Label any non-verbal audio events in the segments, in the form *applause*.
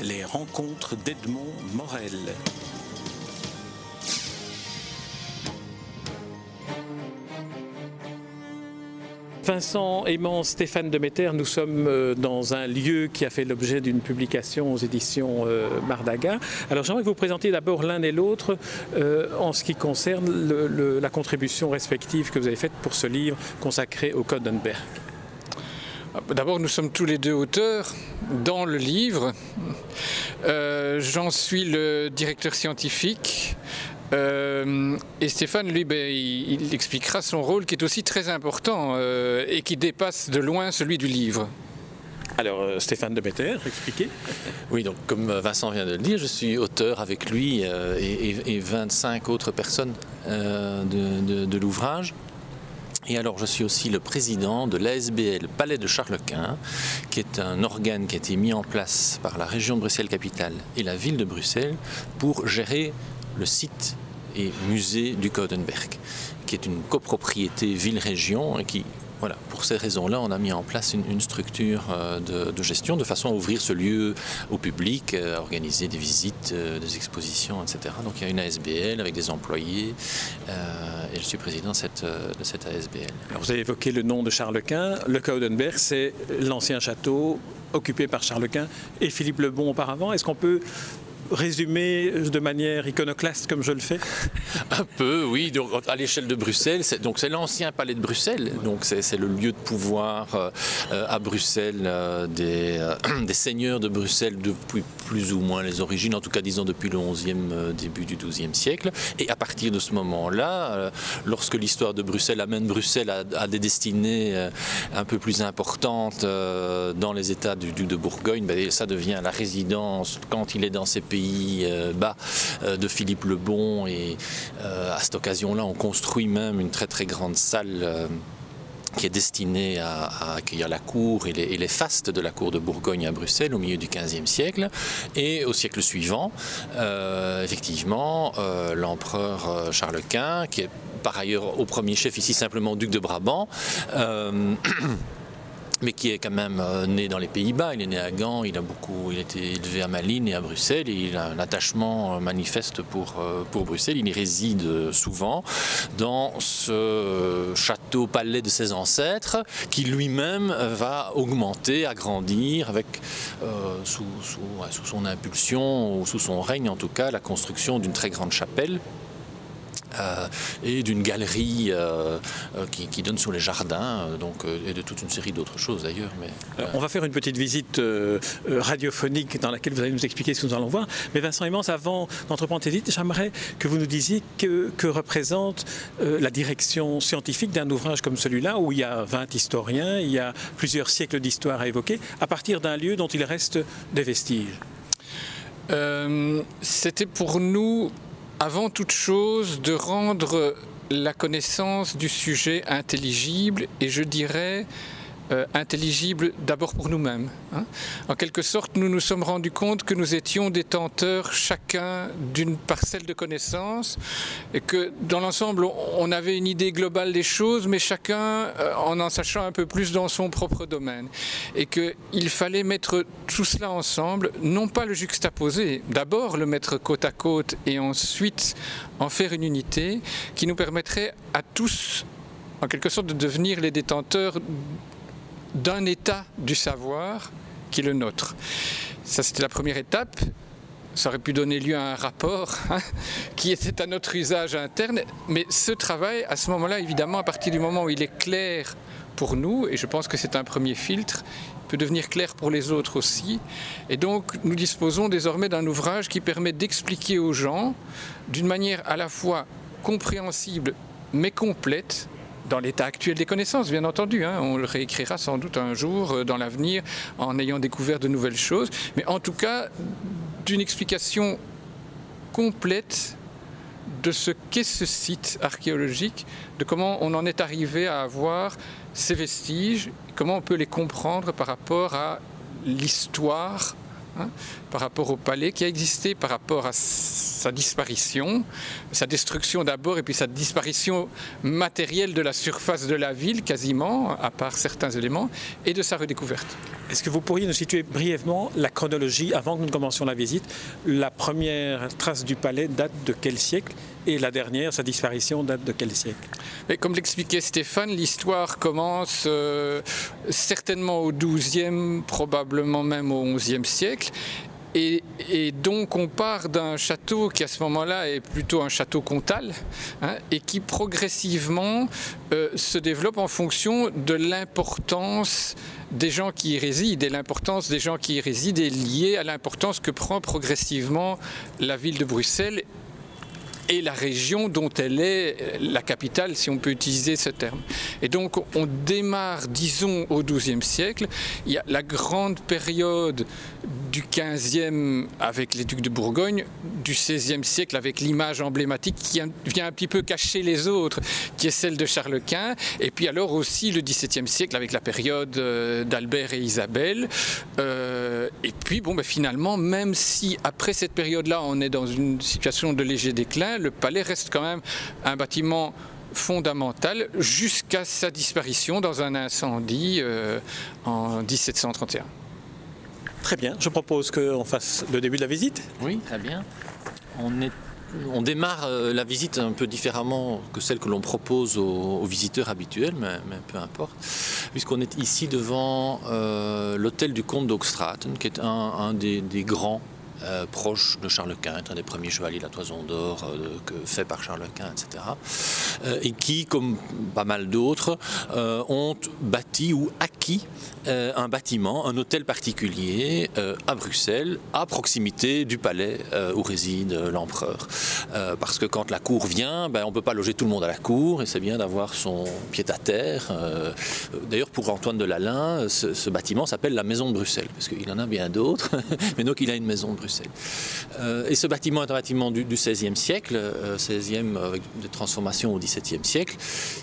Les rencontres d'Edmond Morel. Vincent Aimant, Stéphane Demeter, nous sommes euh, dans un lieu qui a fait l'objet d'une publication aux éditions euh, Mardaga. Alors j'aimerais vous présenter d'abord l'un et l'autre euh, en ce qui concerne la contribution respective que vous avez faite pour ce livre consacré au Codenberg. Ah, d'abord, nous sommes tous les deux auteurs dans le livre. J'en suis le directeur scientifique. Euh, et Stéphane, lui, ben, il, expliquera son rôle qui est aussi très important euh, et qui dépasse de loin celui du livre. Alors, euh, Stéphane de Better, expliquez. Oui, donc comme Vincent vient de le dire, je suis auteur avec lui et, 25 autres personnes de, l'ouvrage. Et alors, je suis aussi le président de l'ASBL Palais de Charlequin, qui est un organe qui a été mis en place par la région de Bruxelles-Capitale et la ville de Bruxelles pour gérer le site et musée du Codenberg, qui est une copropriété ville-région et qui voilà, pour ces raisons-là, on a mis en place une, structure euh, de, gestion de façon à ouvrir ce lieu au public, euh, à organiser des visites, euh, des expositions, etc. Donc il y a une ASBL avec des employés et je suis président de cette, ASBL. Vous avez évoqué le nom de Charles Quint. Le Codenberg, c'est l'ancien château occupé par Charles Quint et Philippe Lebon auparavant. Est-ce qu'on peut résumer de manière iconoclaste comme je le fais *laughs* Un peu, oui. À l'échelle de Bruxelles, c'est, donc c'est l'ancien palais de Bruxelles. Donc c'est, le lieu de pouvoir euh, à Bruxelles euh, des, euh, *clears throat* seigneurs de Bruxelles depuis plus ou moins les origines, en tout cas disons depuis le 11e, début du 12e siècle. Et à partir de ce moment-là, lorsque l'histoire de Bruxelles amène Bruxelles à, des destinées un peu plus importantes dans les États du de Bourgogne, ben, ça devient la résidence quand il est dans ces pays euh, bas euh, de Philippe le Bon. Et euh, à cette occasion-là, on construit même une très très grande salle qui est destinée à, accueillir la cour et les, fastes de la cour de Bourgogne à Bruxelles au milieu du XVe siècle. Et au siècle suivant, effectivement, l'empereur Charles Quint, qui est par ailleurs au premier chef ici simplement duc de Brabant, *clears throat* mais qui est quand même euh, né dans les Pays-Bas. Il est né à Gand, il a beaucoup, il a été élevé à Malines et à Bruxelles, et il a un attachement euh, manifeste pour, euh, pour Bruxelles. Il y réside souvent dans ce château-palais de ses ancêtres, qui lui-même va augmenter, agrandir, avec sous, sous son impulsion, ou sous son règne en tout cas, la construction d'une très grande chapelle euh, et d'une galerie euh, euh, qui, donne sur les jardins, donc, et de toute une série d'autres choses d'ailleurs. Mais, on va faire une petite visite radiophonique dans laquelle vous allez nous expliquer ce que nous allons voir. Mais Vincent Immense, avant d'entreprendre cette visite, j'aimerais que vous nous disiez que, que représente la direction scientifique d'un ouvrage comme celui-là, où il y a 20 historiens, il y a plusieurs siècles d'histoire à évoquer, à partir d'un lieu dont il reste des vestiges. C'était pour nous avant toute chose de rendre la connaissance du sujet intelligible et je dirais euh, intelligible d'abord pour nous-mêmes. Hein. En quelque sorte, nous nous sommes rendus compte que nous étions détenteurs chacun d'une parcelle de connaissances et que dans l'ensemble, on avait une idée globale des choses, mais chacun euh, en en sachant un peu plus dans son propre domaine. Et qu'il fallait mettre tout cela ensemble, non pas le juxtaposer, d'abord le mettre côte à côte et ensuite en faire une unité qui nous permettrait à tous en quelque sorte de devenir les détenteurs d'un état du savoir qui est le nôtre. Ça, c'était la première étape. Ça aurait pu donner lieu à un rapport hein, qui était à notre usage interne. Mais ce travail, à ce moment-là, évidemment, à partir du moment où il est clair pour nous, et je pense que c'est un premier filtre, peut devenir clair pour les autres aussi. Et donc, nous disposons désormais d'un ouvrage qui permet d'expliquer aux gens, d'une manière à la fois compréhensible mais complète, dans l'état actuel des connaissances, bien entendu. Hein. On le réécrira sans doute un jour euh, dans l'avenir en ayant découvert de nouvelles choses. Mais en tout cas, d'une explication complète de ce qu'est ce site archéologique, de comment on en est arrivé à avoir ces vestiges, comment on peut les comprendre par rapport à l'histoire hein, par rapport au palais, qui a existé par rapport à sa disparition, sa destruction d'abord et puis sa disparition matérielle de la surface de la ville quasiment, à part certains éléments, et de sa redécouverte. Est-ce que vous pourriez nous situer brièvement la chronologie avant que nous commencions la visite La première trace du palais date de quel siècle? Et la dernière, sa disparition, date de quel siècle? Mais Comme l'expliquait Stéphane, l'histoire commence euh, certainement au XIIe, probablement même au XIe siècle. Et, donc on part d'un château qui à ce moment-là est plutôt un château comtal hein, et qui progressivement euh, se développe en fonction de l'importance des gens qui y résident et l'importance des gens qui y résident est liée à l'importance que prend progressivement la ville de Bruxelles et la région dont elle est la capitale, si on peut utiliser ce terme. Et donc on démarre, disons, au XIIe siècle. Il y a la grande période du XVe avec les ducs de Bourgogne, du XVIe siècle avec l'image emblématique qui vient un petit peu cacher les autres, qui est celle de Charles Quint, et puis alors aussi le XVIIe siècle avec la période euh, d'Albert et Isabelle. Euh, et puis bon, ben, finalement, même si après cette période-là, on est dans une situation de léger déclin, le palais reste quand même un bâtiment fondamental jusqu'à sa disparition dans un incendie euh, en 1731. Très bien, je propose qu'on fasse le début de la visite. Oui, très bien. On, démarre euh, la visite un peu différemment que celle que l'on propose aux, visiteurs habituels, mais, peu importe, puisqu'on est ici devant euh, l'hôtel du comte d'Oxtraten, qui est un, des, grands euh, proche de Charles Quint, un des premiers chevaliers de la Toison d'Or euh, fait par Charles Quint, etc. Euh, et qui, comme pas mal d'autres, ont bâti ou acquis un bâtiment, un hôtel particulier à Bruxelles, à proximité du palais où réside l'empereur. parce que quand la cour vient, ben, on ne peut pas loger tout le monde à la cour, et c'est bien d'avoir son pied à terre. D'ailleurs, pour Antoine de Lalin, ce, ce bâtiment s'appelle la Maison de Bruxelles, parce qu'il en a bien d'autres, *laughs* mais donc il a une maison de Bruxelles. Euh, et ce bâtiment est un bâtiment du, XVIe siècle, 16e euh, avec des transformations au XVIIe siècle,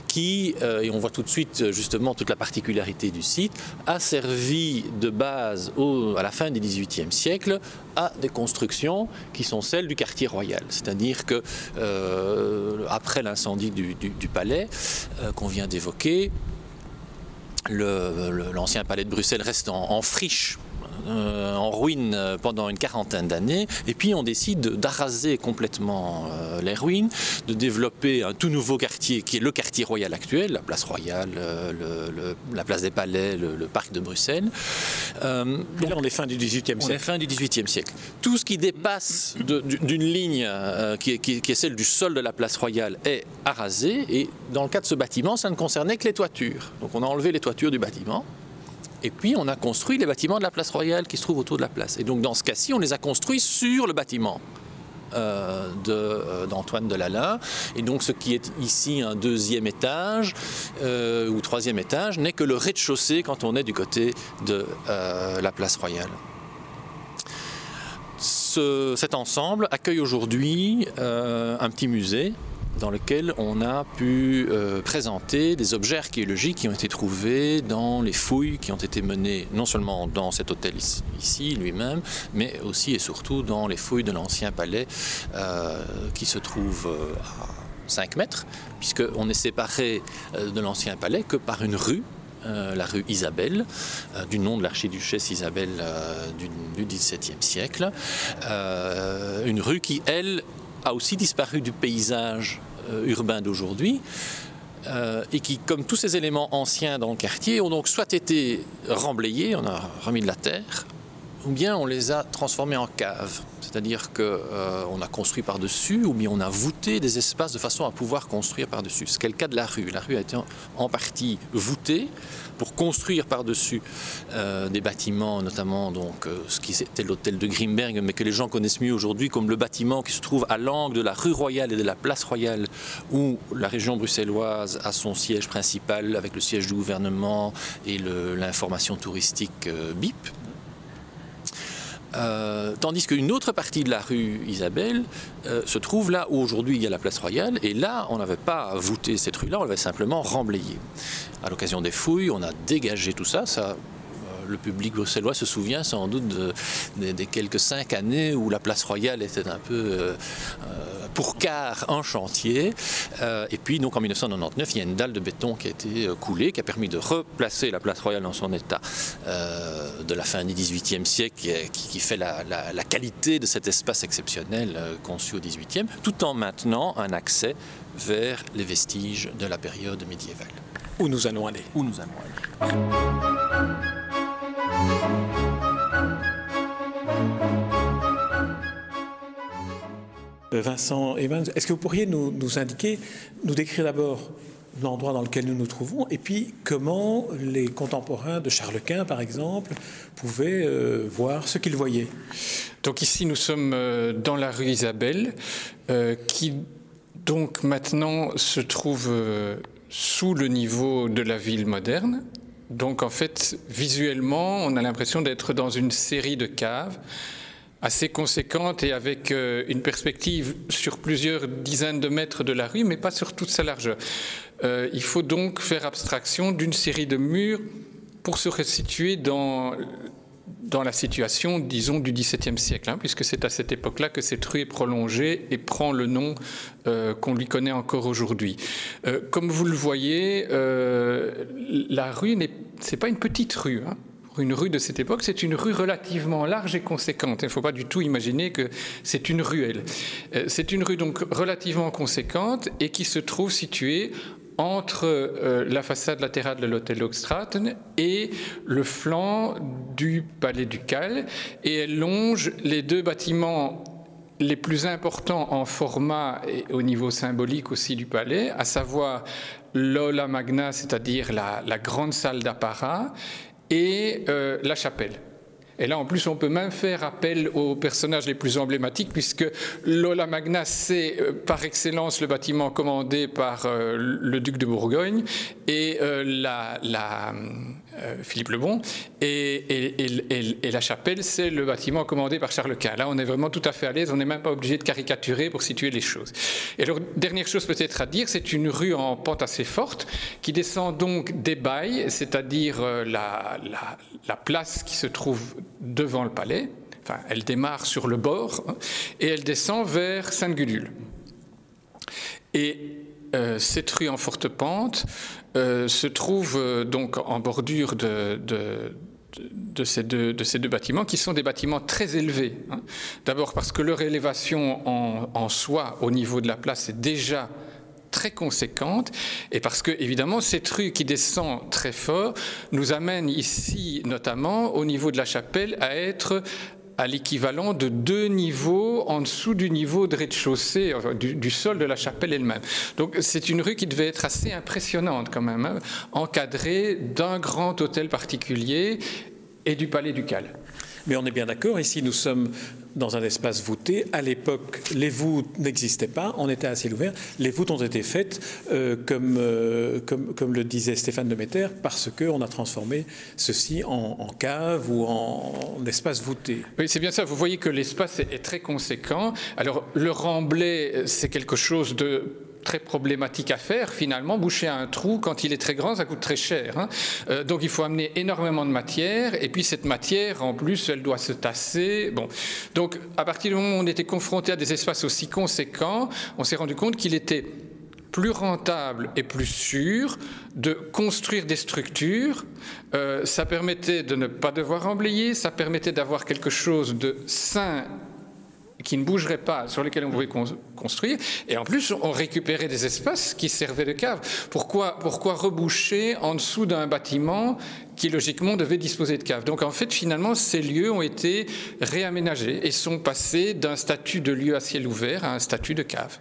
qui, euh, et on voit tout de suite justement toute la particularité du a servi de base à la fin du XVIIIe siècle à des constructions qui sont celles du quartier royal. C'est-à-dire que après l'incendie du, palais qu'on vient d'évoquer, l'ancien palais de Bruxelles reste en friche euh, en ruine euh, pendant une quarantaine d'années, et puis on décide d'arraser complètement euh, les ruines, de développer un tout nouveau quartier qui est le quartier royal actuel, la place royale, la place des palais, le, parc de Bruxelles. et là on est fin du XVIIIe siècle. On est fin du XVIIIe siècle. Tout ce qui dépasse d'une ligne qui, est, qui est celle du sol de la place royale est arasé, et dans le cas de ce bâtiment, ça ne concernait que les toitures. Donc on a enlevé les toitures du bâtiment. Et puis, on a construit les bâtiments de la place royale qui se trouvent autour de la place. Et donc, dans ce cas-ci, on les a construits sur le bâtiment. Euh, euh, d'Antoine de, Lalin. Et donc ce qui est ici un deuxième étage euh, ou troisième étage n'est que le rez-de-chaussée quand on est du côté de la place royale. cet ensemble accueille aujourd'hui un petit musée dans lequel on a pu euh, présenter des objets archéologiques qui ont été trouvés dans les fouilles qui ont été menées non seulement dans cet hôtel ici lui-même, mais aussi et surtout dans les fouilles de l'ancien palais euh, qui se trouve euh, à 5 mètres, puisqu'on est séparé de l'ancien palais que par une rue la rue Isabelle, du nom de l'archiduchesse Isabelle du, XVIIe siècle. une rue qui, elle, a aussi disparu du paysage urbain d'aujourd'hui. Euh, et qui, comme tous ces éléments anciens dans le quartier, ont donc soit été remblayés, on a remis de la terre, ou bien on les a transformés en caves. C'est-à-dire qu'on euh, a construit par-dessus, ou bien on a voûté des espaces de façon à pouvoir construire par-dessus. Ce qui est le cas de la rue. La rue a été en partie voûtée, pour construire par-dessus euh, des bâtiments, notamment donc, euh, ce qui était l'hôtel de Grimberg, mais que les gens connaissent mieux aujourd'hui comme le bâtiment qui se trouve à l'angle de la rue Royale et de la place Royale, où la région bruxelloise a son siège principal avec le siège du gouvernement et l'information touristique euh, BIP. Euh, tandis qu'une autre partie de la rue Isabelle euh, se trouve là où aujourd'hui il y a la place royale, et là on n'avait pas voûté cette rue-là, on l'avait simplement remblayée. À l'occasion des fouilles, on a dégagé tout ça, ça le public bruxellois se souvient sans doute des quelques cinq années où la place royale était un peu pour quart en chantier. et puis, donc en 1999, il y a une dalle de béton qui a été coulée, qui a permis de replacer la place royale dans son état de la fin du XVIIIe siècle, qui, fait la, la, qualité de cet espace exceptionnel conçu au XVIIIe, tout en maintenant un accès vers les vestiges de la période médiévale. Où nous allons aller? Où nous allons aller? Euh, Vincent Evans, est-ce que vous pourriez nous, indiquer, nous décrire d'abord l'endroit dans lequel nous nous trouvons et puis comment les contemporains de Charles Quint, par exemple, pouvaient euh, voir ce qu'ils voyaient? Donc ici, nous sommes euh, dans la rue Isabelle, qui donc maintenant se trouve sous le niveau de la ville moderne. Donc en fait, visuellement, on a l'impression d'être dans une série de caves assez conséquentes et avec euh, une perspective sur plusieurs dizaines de mètres de la rue, mais pas sur toute sa largeur. Euh, il faut donc faire abstraction d'une série de murs pour se resituer dans dans la situation, disons, du XVIIe siècle, hein, puisque c'est à cette époque-là que cette rue est prolongée et prend le nom euh, qu'on lui connaît encore aujourd'hui. Euh, comme vous le voyez, euh, la rue n'est pas une petite rue. Hein. Une rue de cette époque, c'est une rue relativement large et conséquente. Il ne faut pas du tout imaginer que c'est une ruelle. C'est une rue donc relativement conséquente et qui se trouve située entre euh, la façade latérale de l'hôtel Hoogstraten et le flanc du palais ducal et elle longe les deux bâtiments les plus importants en format et au niveau symbolique aussi du palais, à savoir l'Ola Magna, c'est-à-dire la, grande salle d'apparat, et euh, la chapelle. Et là, en plus, on peut même faire appel aux personnages les plus emblématiques, puisque Lola Magna, c'est euh, par excellence le bâtiment commandé par euh, le duc de Bourgogne et euh, la, la Philippe le Bon, et, et, la chapelle, c'est le bâtiment commandé par Charles Quint. Là, on est vraiment tout à fait à l'aise, on n'est même pas obligé de caricaturer pour situer les choses. Et alors, dernière chose peut-être à dire, c'est une rue en pente assez forte qui descend donc des bails, c'est-à-dire la, la, la place qui se trouve devant le palais. Enfin, elle démarre sur le bord hein, et elle descend vers Sainte-Gudule. Et euh, cette rue en forte pente euh, se trouve euh, donc en bordure de, ces deux, bâtiments, qui sont des bâtiments très élevés. Hein. D'abord parce que leur élévation en, soi, au niveau de la place, est déjà très conséquente et parce que évidemment cette rue qui descend très fort nous amène ici notamment au niveau de la chapelle à être à l'équivalent de deux niveaux en dessous du niveau de rez-de-chaussée, du, sol de la chapelle elle-même. Donc c'est une rue qui devait être assez impressionnante quand même, hein, encadrée d'un grand hôtel particulier et du palais ducal. Mais on est bien d'accord, ici nous sommes dans un espace voûté. À l'époque, les voûtes n'existaient pas, on était à ciel ouvert. Les voûtes ont été faites, euh, comme, euh, comme, comme, le disait Stéphane de Metter, parce qu'on a transformé ceci en, cave ou en, espace voûté. Oui, c'est bien ça. Vous voyez que l'espace est, est très conséquent. Alors, le remblai, c'est quelque chose de très problématique à faire finalement. Boucher un trou, quand il est très grand, ça coûte très cher. Hein. Euh, donc il faut amener énormément de matière, et puis cette matière, en plus, elle doit se tasser. Bon. Donc à partir du moment où on était confronté à des espaces aussi conséquents, on s'est rendu compte qu'il était plus rentable et plus sûr de construire des structures. Euh, ça permettait de ne pas devoir emblayer, ça permettait d'avoir quelque chose de sain qui ne bougeraient pas, sur lesquels on pouvait construire. Et en plus, on récupérait des espaces qui servaient de cave. Pourquoi, pourquoi reboucher en dessous d'un bâtiment qui, logiquement, devait disposer de cave? Donc, en fait, finalement, ces lieux ont été réaménagés et sont passés d'un statut de lieu à ciel ouvert à un statut de cave.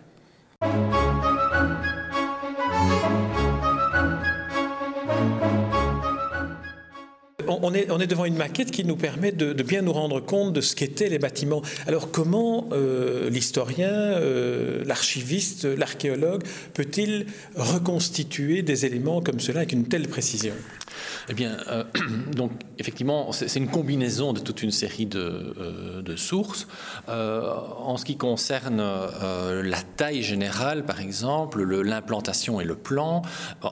On est, devant une maquette qui nous permet de, bien nous rendre compte de ce qu'étaient les bâtiments. Alors comment euh, l'historien, euh, l'archiviste, l'archéologue peut-il reconstituer des éléments comme cela avec une telle précision? Eh bien, euh, *clears throat* donc effectivement, c'est une combinaison de toute une série de, sources. en ce qui concerne la taille générale, par exemple, l'implantation et le plan,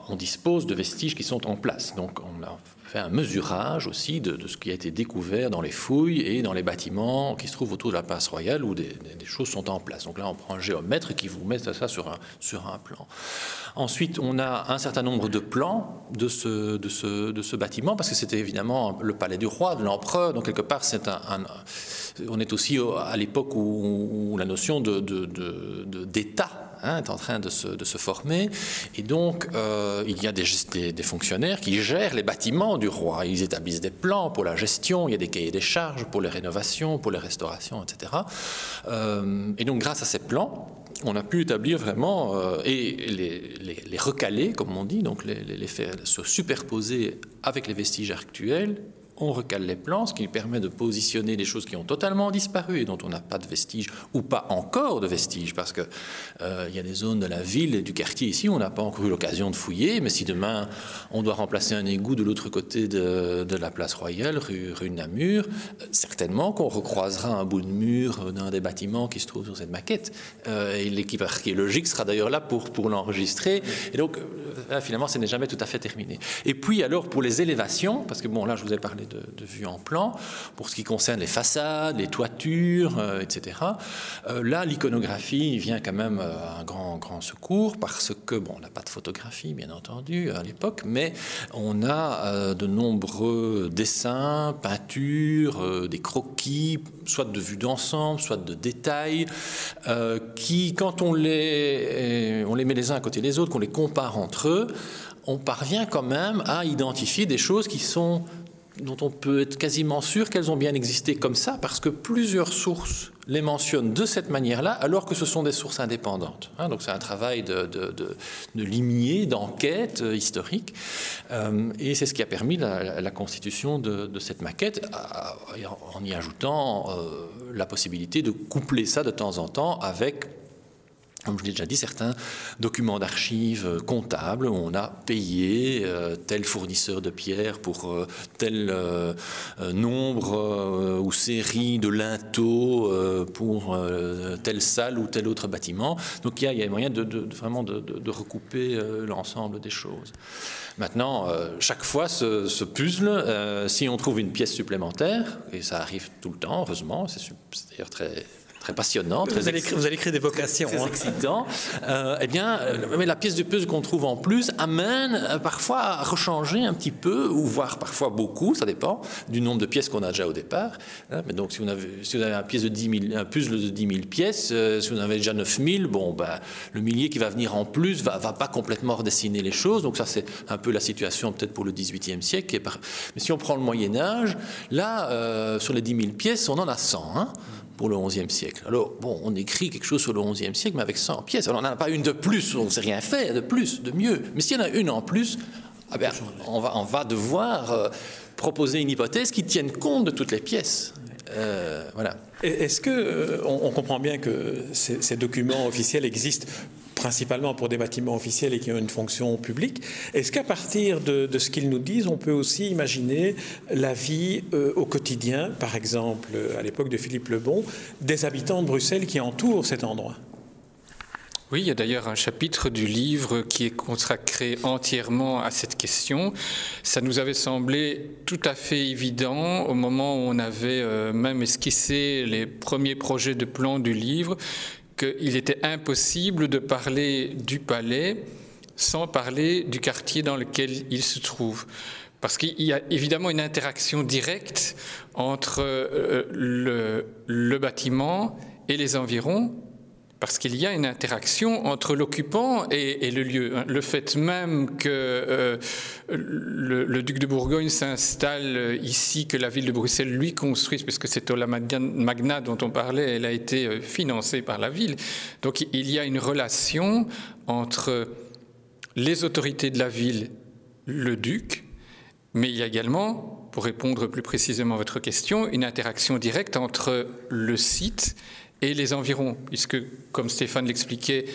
on dispose de vestiges qui sont en place. Donc, on a fait un mesurage aussi de, ce qui a été découvert dans les fouilles et dans les bâtiments qui se trouvent autour de la place royale où des, choses sont en place. Donc là, on prend un géomètre qui vous met ça sur un, sur un plan. Ensuite, on a un certain nombre de plans de ce, bâtiment, parce que c'était évidemment le palais du roi, de l'empereur, donc quelque part, on est aussi à l'époque où, la notion d'État hein, est en train de se, former. Et donc, euh, il y a des, des, fonctionnaires qui gèrent les bâtiments du roi. Ils établissent des plans pour la gestion, il y a des cahiers des charges pour les rénovations, pour les restaurations, etc. Euh, et donc, grâce à ces plans, on a pu établir vraiment euh, et les, recaler, comme on dit, donc les, faire se superposer avec les vestiges actuels on recale les plans, ce qui permet de positionner des choses qui ont totalement disparu et dont on n'a pas de vestiges, ou pas encore de vestiges, parce qu'il euh, y a des zones de la ville et du quartier ici où on n'a pas encore eu l'occasion de fouiller, mais si demain on doit remplacer un égout de l'autre côté de, la place Royale, rue, rue Namur, euh, certainement qu'on recroisera un bout de mur d'un des bâtiments qui se trouve sur cette maquette. Euh, et l'équipe archéologique sera d'ailleurs là pour, pour l'enregistrer. Et donc, finalement, ce n'est jamais tout à fait terminé. Et puis, alors, pour les élévations, parce que bon, là, je vous ai parlé de, vue en plan, pour ce qui concerne les façades, les toitures, euh, etc. Euh, là, l'iconographie vient quand même euh, à un grand, grand secours parce que, bon, on n'a pas de photographie, bien entendu, à l'époque, mais on a de nombreux dessins, peintures, des croquis, soit de vue d'ensemble, soit de détails, qui, quand on les, on les met les uns à côté des autres, qu'on les compare entre eux, on parvient quand même à identifier des choses qui sont dont on peut être quasiment sûr qu'elles ont bien existé comme ça, parce que plusieurs sources les mentionnent de cette manière-là, alors que ce sont des sources indépendantes. Hein. donc c'est un travail de, de, limier, d'enquête euh, historique, euh, et c'est ce qui a permis la, constitution de, cette maquette, en y ajoutant euh, la possibilité de coupler ça de temps en temps avec comme je l'ai déjà dit, certains documents d'archives comptables où on a payé euh, tel fournisseur de pierres pour euh, tel euh, nombre ou série de linteaux pour telle salle ou tel autre bâtiment. Donc il y a, moyen de, vraiment de, recouper l'ensemble des choses. Maintenant, chaque fois, ce puzzle, si on trouve une pièce supplémentaire, et ça arrive tout le temps, heureusement, c'est d'ailleurs très très passionnant. Très vous, allez, vous allez créer des vocations. Très hein. excitant. Euh, eh bien, euh, mais la pièce de puzzle qu'on trouve en plus amène euh, parfois à rechanger un petit peu, ou voire parfois beaucoup, ça dépend du nombre de pièces qu'on a déjà au départ. Hein. mais donc, si vous avez, si vous avez un, pièce de 10 000, un puzzle de 10 000 pièces, si vous en avez déjà 9 000, bon, ben, le millier qui va venir en plus va, va pas complètement redessiner les choses. Donc, ça, c'est un peu la situation peut-être pour le 18e siècle. Mais si on prend le Moyen-Âge, là, sur les 10 000 pièces, on en a 100. Hein pour le XIe siècle. Alors, bon, on écrit quelque chose sur le XIe siècle, mais avec 100 pièces. Alors, on n'en a pas une de plus, on ne sait rien faire de plus, de mieux. Mais s'il y en a une en plus, ah ben, on, va, devoir euh, proposer une hypothèse qui tienne compte de toutes les pièces. Euh, voilà. Est-ce que euh, comprend bien que ces documents officiels existent principalement pour des bâtiments officiels et qui ont une fonction publique. Est-ce qu'à partir de, ce qu'ils nous disent, on peut aussi imaginer la vie euh, au quotidien, par exemple à l'époque de Philippe Lebon, des habitants de Bruxelles qui entourent cet endroit? Oui, il y a d'ailleurs un chapitre du livre qui est consacré entièrement à cette question. Ça nous avait semblé tout à fait évident au moment où on avait euh, même esquissé les premiers projets de plan du livre qu'il était impossible de parler du palais sans parler du quartier dans lequel il se trouve. Parce qu'il y a évidemment une interaction directe entre euh, le, le bâtiment et les environs, parce qu'il y a une interaction entre l'occupant et, le lieu. Le fait même que euh, le, duc de Bourgogne s'installe ici, que la ville de Bruxelles lui construise, puisque c'est la Magna dont on parlait, elle a été euh, financée par la ville. Donc il y a une relation entre les autorités de la ville, le duc, mais il y a également, pour répondre plus précisément à votre question, une interaction directe entre le site les environs, puisque, comme Stéphane l'expliquait,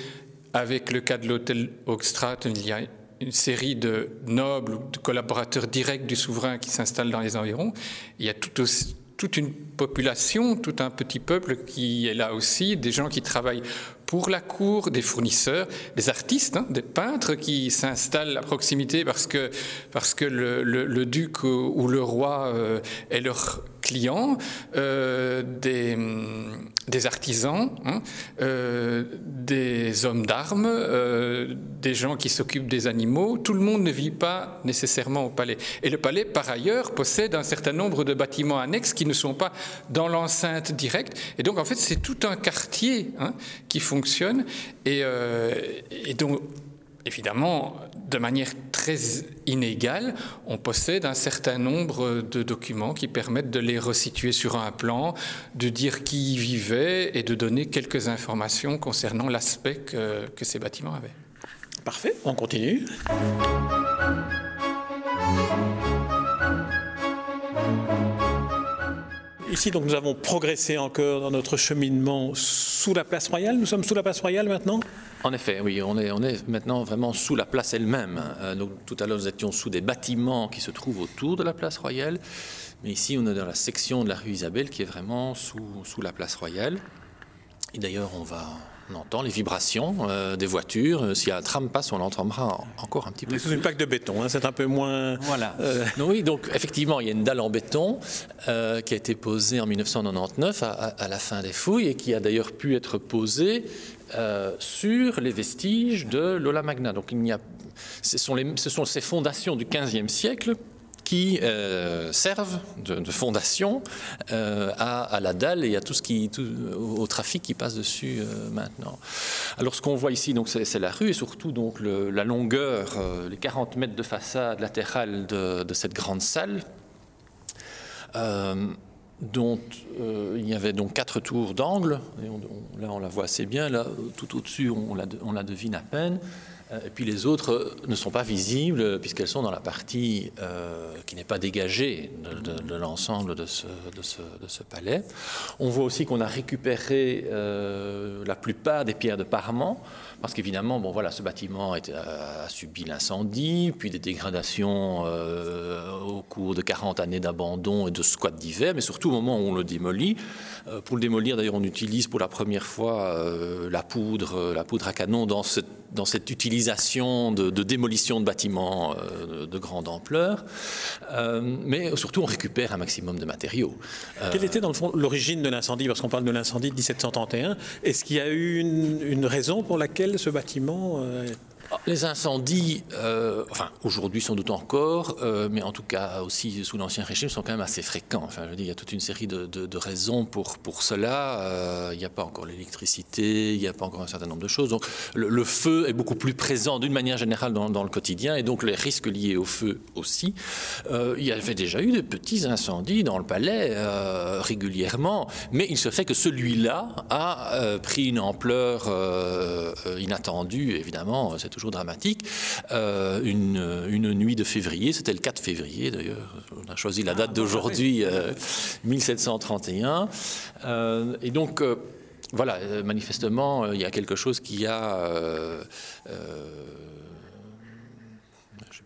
avec le cas de l'hôtel Hoogstraat, il y a une série de nobles ou de collaborateurs directs du souverain qui s'installent dans les environs. Il y a toute une population, tout un petit peuple qui est là aussi, des gens qui travaillent pour la cour, des fournisseurs, des artistes, hein, des peintres qui s'installent à proximité parce que, parce que le, duc ou, le roi euh, est leur client, euh, des, artisans, hein, euh, des hommes d'armes, des gens qui s'occupent des animaux. Tout le monde ne vit pas nécessairement au palais. Et le palais, par ailleurs, possède un certain nombre de bâtiments annexes qui ne sont pas dans l'enceinte directe. Et donc, en fait, c'est tout un quartier hein, qui fonctionne. Et donc, évidemment, de manière très inégale, on possède un certain nombre de documents qui permettent de les resituer sur un plan, de dire qui y vivait et de donner quelques informations concernant l'aspect que, ces bâtiments avaient. Parfait, on continue. Ici, donc, nous avons progressé encore dans notre cheminement sous la place royale. Nous sommes sous la place royale maintenant? En effet, oui, on est, on est maintenant vraiment sous la place elle-même. Euh, donc, tout à l'heure, nous étions sous des bâtiments qui se trouvent autour de la place royale. Mais ici, on est dans la section de la rue Isabelle qui est vraiment sous, sous la place royale. Et d'ailleurs, on va, on entend les vibrations euh, des voitures. Euh, si un tram passe, on l'entendra encore un petit peu. C'est une plaque de béton, hein, c'est un peu moins. Voilà. Euh, oui, donc effectivement, il y a une dalle en béton qui a été posée en 1999 à, la fin des fouilles et qui a d'ailleurs pu être posée sur les vestiges de Lola Magna. Donc il y a, ce sont, les, ce sont ces fondations du XVe siècle qui euh, servent de, fondation euh, à, la dalle et à tout ce qui, au trafic qui passe dessus euh, maintenant. Alors ce qu'on voit ici, donc c'est la rue et surtout donc la longueur, les 40 mètres de façade latérale de, cette grande salle. dont il y avait donc quatre tours d'angle, là on la voit assez bien, là tout au-dessus on, on la devine à peine. Euh, et puis les autres ne sont pas visibles puisqu'elles sont dans la partie euh, qui n'est pas dégagée de, l'ensemble de ce, palais. On voit aussi qu'on a récupéré euh, la plupart des pierres de parement parce qu'évidemment, bon voilà, ce bâtiment a, subi l'incendie, puis des dégradations au cours de 40 années d'abandon et de squat divers, mais surtout au moment où on le démolit. Pour le démolir, d'ailleurs, on utilise pour la première fois la poudre, la poudre à canon dans cette dans cette utilisation de, démolition de bâtiments euh, de, grande ampleur, euh, mais surtout on récupère un maximum de matériaux. Euh, Quelle était dans le fond l'origine de l'incendie? Parce qu'on parle de l'incendie de 1731. Est-ce qu'il y a eu une, raison pour laquelle ce bâtiment les incendies, euh, enfin aujourd'hui sans doute encore, euh, mais en tout cas aussi sous l'Ancien Régime, sont quand même assez fréquents. Enfin, je veux dire, il y a toute une série de, raisons pour, pour cela. Euh, il n'y a pas encore l'électricité, il n'y a pas encore un certain nombre de choses. Donc le, feu est beaucoup plus présent d'une manière générale dans, dans, le quotidien, et donc les risques liés au feu aussi. il y avait déjà eu de petits incendies dans le palais régulièrement, mais il se fait que celui-là a pris une ampleur inattendue, évidemment. C'est dramatique. Euh, une, nuit de février, c'était le 4 février d'ailleurs, on a choisi la date ah, d'aujourd'hui, 1731. Euh, euh, et donc, voilà, manifestement, il y a quelque chose qui a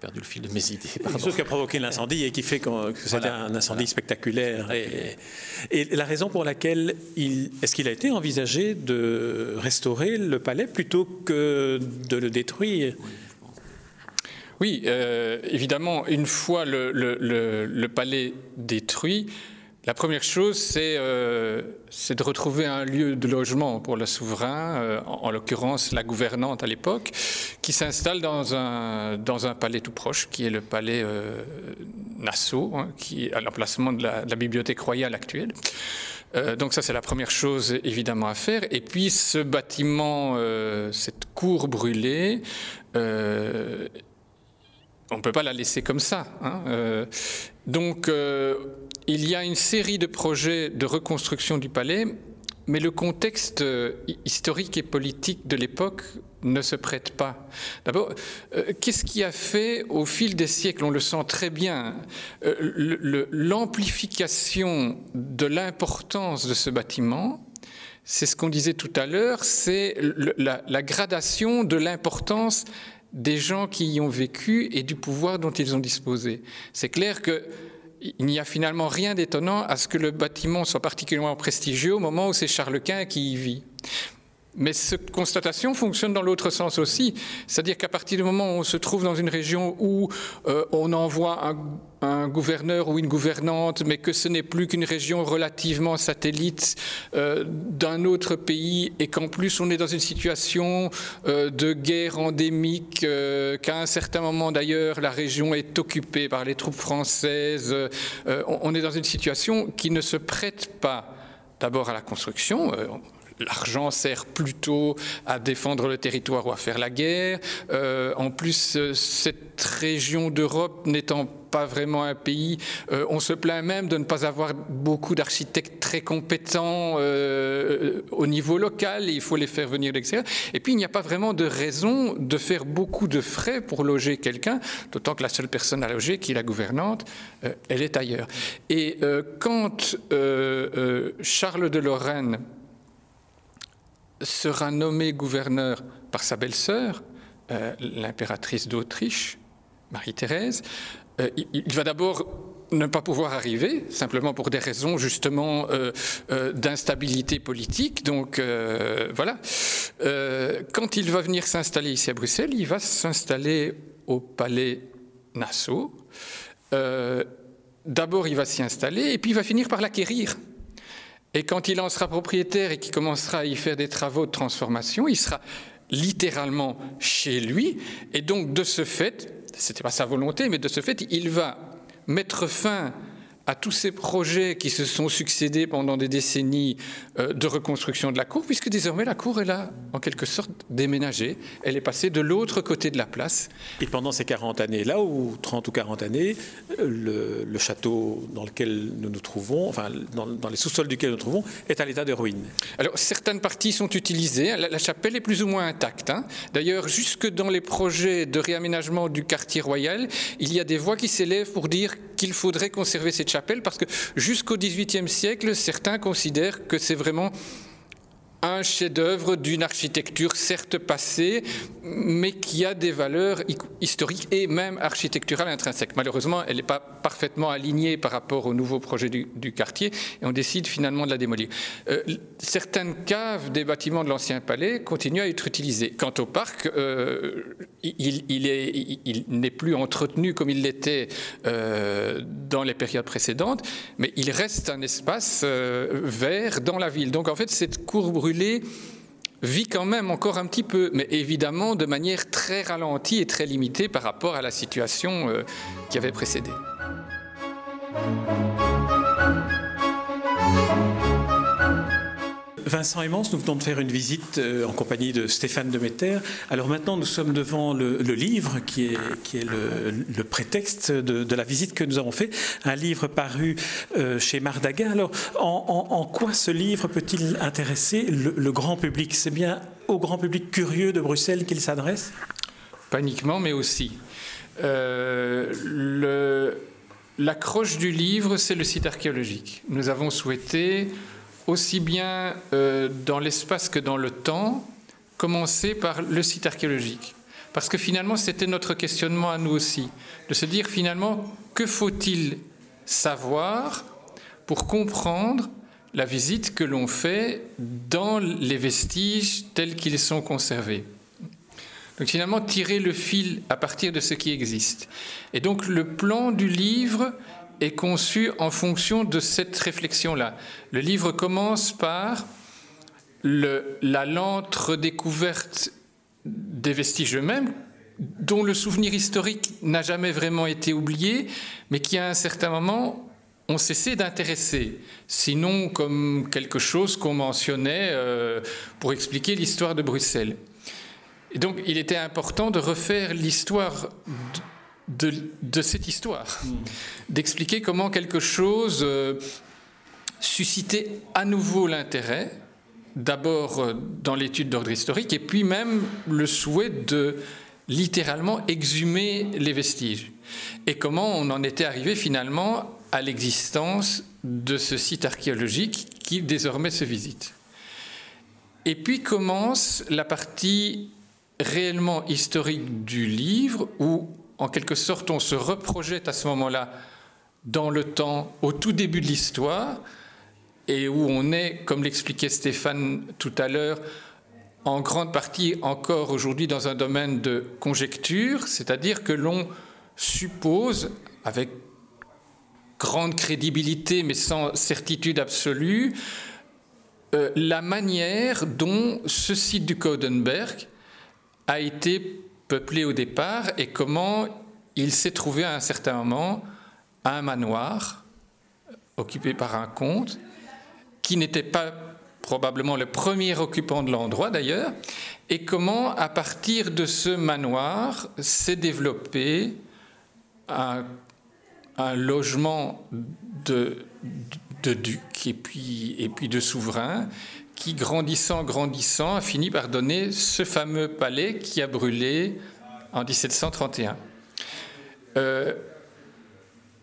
perdu le fil de mes idées. Chose qui a provoqué l'incendie et qui fait que c'était un incendie spectaculaire. Et, et, la raison pour laquelle il, est-ce qu'il a été envisagé de restaurer le palais plutôt que de le détruire? Oui, euh, évidemment, une fois le, le palais détruit, la première chose, euh, c'est de retrouver un lieu de logement pour le souverain, euh, en, l'occurrence la gouvernante à l'époque, qui s'installe dans un, dans un palais tout proche, qui est le palais euh, Nassau, hein, qui est à l'emplacement de, la, bibliothèque royale actuelle. donc ça, c'est la première chose évidemment à faire. Et puis ce bâtiment, cette cour brûlée, on ne peut pas la laisser comme ça. Hein, donc il y a une série de projets de reconstruction du palais, mais le contexte euh, historique et politique de l'époque ne se prête pas. D'abord, euh, qu'est-ce qui a fait au fil des siècles, on le sent très bien, euh, l'amplification de l'importance de ce bâtiment C'est ce qu'on disait tout à l'heure, c'est la gradation de l'importance des gens qui y ont vécu et du pouvoir dont ils ont disposé. C'est clair que il n'y a finalement rien d'étonnant à ce que le bâtiment soit particulièrement prestigieux au moment où c'est Charles Quint qui y vit. Mais cette constatation fonctionne dans l'autre sens aussi. C'est-à-dire qu'à partir du moment où on se trouve dans une région où euh, on envoie un, gouverneur ou une gouvernante, mais que ce n'est plus qu'une région relativement satellite euh, d'un autre pays, et qu'en plus on est dans une situation euh, de guerre endémique, qu'à un certain moment d'ailleurs la région est occupée par les troupes françaises, on est dans une situation qui ne se prête pas d'abord à la construction l'argent sert plutôt à défendre le territoire ou à faire la guerre. Euh, en plus, euh, cette région d'Europe n'étant pas vraiment un pays, euh, on se plaint même de ne pas avoir beaucoup d'architectes très compétents au niveau local. il faut les faire venir de l'extérieur. Et puis, il n'y a pas vraiment de raison de faire beaucoup de frais pour loger quelqu'un, d'autant que la seule personne à loger, qui est la gouvernante, elle est ailleurs. Et quand Charles de Lorraine sera nommé gouverneur par sa belle-sœur, euh, l'impératrice d'Autriche, Marie-Thérèse. Euh, il, va d'abord ne pas pouvoir arriver, simplement pour des raisons justement euh, d'instabilité politique. Donc voilà. quand il va venir s'installer ici à Bruxelles, il va s'installer au palais Nassau. D'abord, il va s'y installer et puis il va finir par l'acquérir. Et quand il en sera propriétaire et qu'il commencera à y faire des travaux de transformation, il sera littéralement chez lui. Et donc, de ce fait, ce n'était pas sa volonté, mais de ce fait, il va mettre fin à tous ces projets qui se sont succédés pendant des décennies euh, de reconstruction de la cour, puisque désormais la cour est là, en quelque sorte, déménagée. Elle est passée de l'autre côté de la place. Et pendant ces 40 années-là, ou 30 ou 40 années, le, château dans lequel nous nous trouvons, enfin dans, les sous-sols duquel nous nous trouvons, est à l'état de ruine. Alors certaines parties sont utilisées, la, chapelle est plus ou moins intacte. Hein. D'ailleurs, jusque dans les projets de réaménagement du quartier royal, il y a des voix qui s'élèvent pour dire qu'il faudrait conserver cette chapelle parce que jusqu'au XVIIIe siècle, certains considèrent que c'est vraiment un chef-d'œuvre d'une architecture certes passée, mais qui a des valeurs historiques et même architecturales intrinsèques. Malheureusement, elle n'est pas parfaitement alignée par rapport au nouveau projet du, quartier et on décide finalement de la démolir. Euh, certaines caves des bâtiments de l'ancien palais continuent à être utilisées. Quant au parc, euh, il, n'est plus entretenu comme il l'était euh, dans les périodes précédentes, mais il reste un espace vert dans la ville. Donc en fait, cette courbe vit quand même encore un petit peu, mais évidemment de manière très ralentie et très limitée par rapport à la situation euh, qui avait précédé. Vincent Emmons, nous venons de faire une visite euh, en compagnie de Stéphane Demeter. Alors maintenant, nous sommes devant le, livre qui est, le, prétexte de, la visite que nous avons fait, un livre paru euh, chez Mardaga. Alors, en, quoi ce livre peut-il intéresser le, grand public? C'est bien au grand public curieux de Bruxelles qu'il s'adresse? Pas uniquement, mais aussi. Euh, l'accroche du livre, c'est le site archéologique. Nous avons souhaité aussi bien euh, dans l'espace que dans le temps, commencer par le site archéologique. Parce que finalement, c'était notre questionnement à nous aussi, de se dire finalement, que faut-il savoir pour comprendre la visite que l'on fait dans les vestiges tels qu'ils sont conservés. Donc finalement, tirer le fil à partir de ce qui existe. Et donc le plan du livre est conçu en fonction de cette réflexion-là. Le livre commence par la lente redécouverte des vestiges eux-mêmes, dont le souvenir historique n'a jamais vraiment été oublié, mais qui à un certain moment ont cessé d'intéresser, sinon comme quelque chose qu'on mentionnait euh, pour expliquer l'histoire de Bruxelles. Et donc il était important de refaire l'histoire de, cette histoire, d'expliquer comment quelque chose euh, suscitait à nouveau l'intérêt, d'abord euh, dans l'étude d'ordre historique, et puis même le souhait de littéralement exhumer les vestiges. Et comment on en était arrivé finalement à l'existence de ce site archéologique qui désormais se visite. Et puis commence la partie réellement historique du livre où en quelque sorte, on se reprojette à ce moment-là dans le temps, au tout début de l'histoire, et où on est, comme l'expliquait Stéphane tout à l'heure, en grande partie encore aujourd'hui dans un domaine de conjecture, c'est-à-dire que l'on suppose, avec grande crédibilité mais sans certitude absolue, euh, la manière dont ce site du Codenberg a été peuplé au départ et comment il s'est trouvé à un certain moment un manoir occupé par un comte qui n'était pas probablement le premier occupant de l'endroit d'ailleurs, et comment à partir de ce manoir s'est développé un, logement de, de duc et puis, et puis de souverain qui, grandissant, grandissant, a fini par donner ce fameux palais qui a brûlé en 1731. Euh,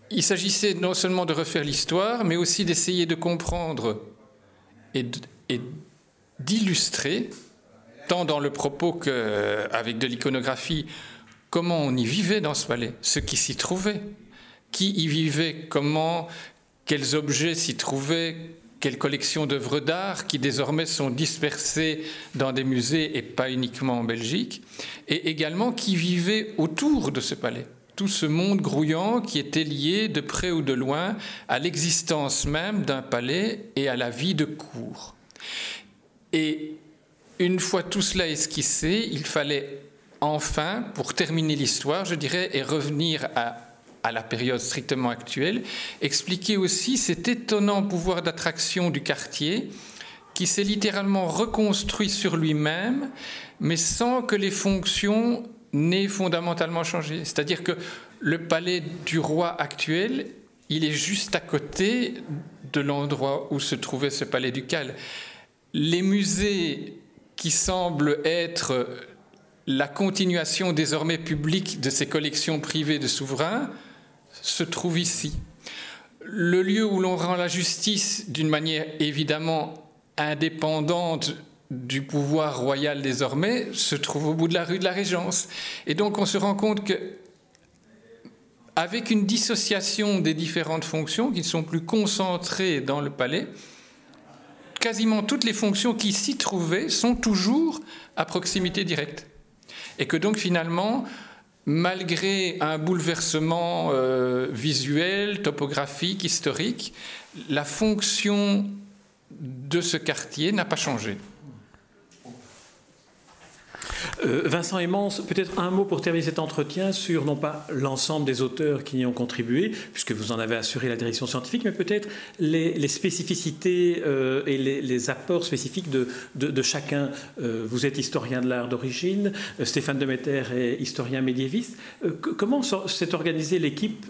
il s'agissait non seulement de refaire l'histoire, mais aussi d'essayer de comprendre et d'illustrer, tant dans le propos qu'avec de l'iconographie, comment on y vivait dans ce palais, ce qui s'y trouvait, qui y vivait, comment, quels objets s'y trouvaient, quelles collections d'œuvres d'art qui désormais sont dispersées dans des musées et pas uniquement en Belgique, et également qui vivait autour de ce palais. Tout ce monde grouillant qui était lié de près ou de loin à l'existence même d'un palais et à la vie de cour. Et une fois tout cela esquissé, il fallait enfin, pour terminer l'histoire, je dirais, et revenir à, la période strictement actuelle, expliquer aussi cet étonnant pouvoir d'attraction du quartier qui s'est littéralement reconstruit sur lui-même, mais sans que les fonctions n'aient fondamentalement changé. C'est-à-dire que le palais du roi actuel, il est juste à côté de l'endroit où se trouvait ce palais ducal les musées qui semblent être la continuation désormais publique de ces collections privées de souverains se trouvent ici. Le lieu où l'on rend la justice d'une manière évidemment indépendante du pouvoir royal désormais se trouve au bout de la rue de la Régence. Et donc on se rend compte que avec une dissociation des différentes fonctions qui ne sont plus concentrées dans le palais, quasiment toutes les fonctions qui s'y trouvaient sont toujours à proximité directe. Et que donc finalement, malgré un bouleversement euh, visuel, topographique, historique, la fonction de ce quartier n'a pas changé. Euh, Vincent Emmons, peut-être un mot pour terminer cet entretien sur non pas l'ensemble des auteurs qui y ont contribué, puisque vous en avez assuré la direction scientifique, mais peut-être les, spécificités euh, et les, apports spécifiques de, chacun. Euh, vous êtes historien de l'art d'origine, Stéphane Demeter est historien médiéviste. comment s'est organisée l'équipe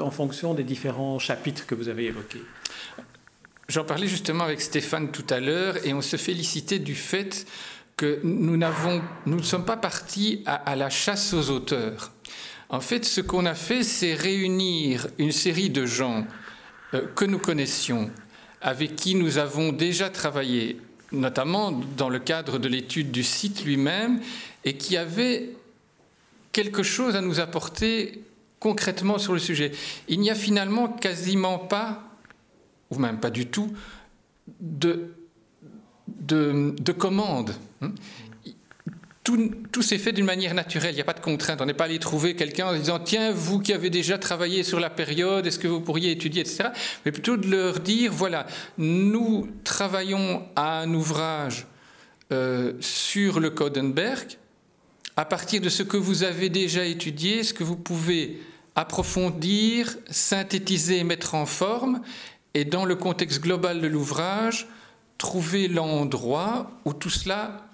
en fonction des différents chapitres que vous avez évoqués? J'en parlais justement avec Stéphane tout à l'heure et on se félicitait du fait que nous, ne sommes pas partis à, la chasse aux auteurs. En fait, ce qu'on a fait, c'est réunir une série de gens euh, que nous connaissions, avec qui nous avons déjà travaillé, notamment dans le cadre de l'étude du site lui-même, et qui avaient quelque chose à nous apporter concrètement sur le sujet. Il n'y a finalement quasiment pas, ou même pas du tout, de de, commandes. Hein. Tout, s'est fait d'une manière naturelle, il n'y a pas de contrainte. On n'est pas allé trouver quelqu'un en disant Tiens, vous qui avez déjà travaillé sur la période, est-ce que vous pourriez étudier, etc. Mais plutôt de leur dire Voilà, nous travaillons à un ouvrage euh, sur le Codenberg. À partir de ce que vous avez déjà étudié, ce que vous pouvez approfondir, synthétiser et mettre en forme, et dans le contexte global de l'ouvrage, trouver l'endroit où tout cela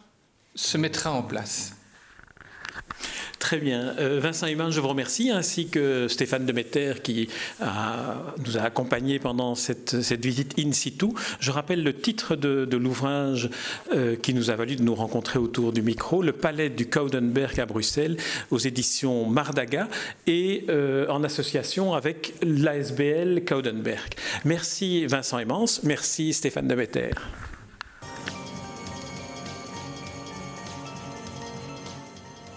se mettra en place. Très bien. Euh, Vincent Iman, je vous remercie, ainsi que Stéphane Demeter qui nous a accompagnés pendant cette, visite in situ. Je rappelle le titre de, l'ouvrage euh, qui nous a valu de nous rencontrer autour du micro, Le Palais du Coudenberg à Bruxelles, aux éditions Mardaga, et euh, en association avec l'ASBL Coudenberg. Merci Vincent Immense, merci Stéphane Demeter.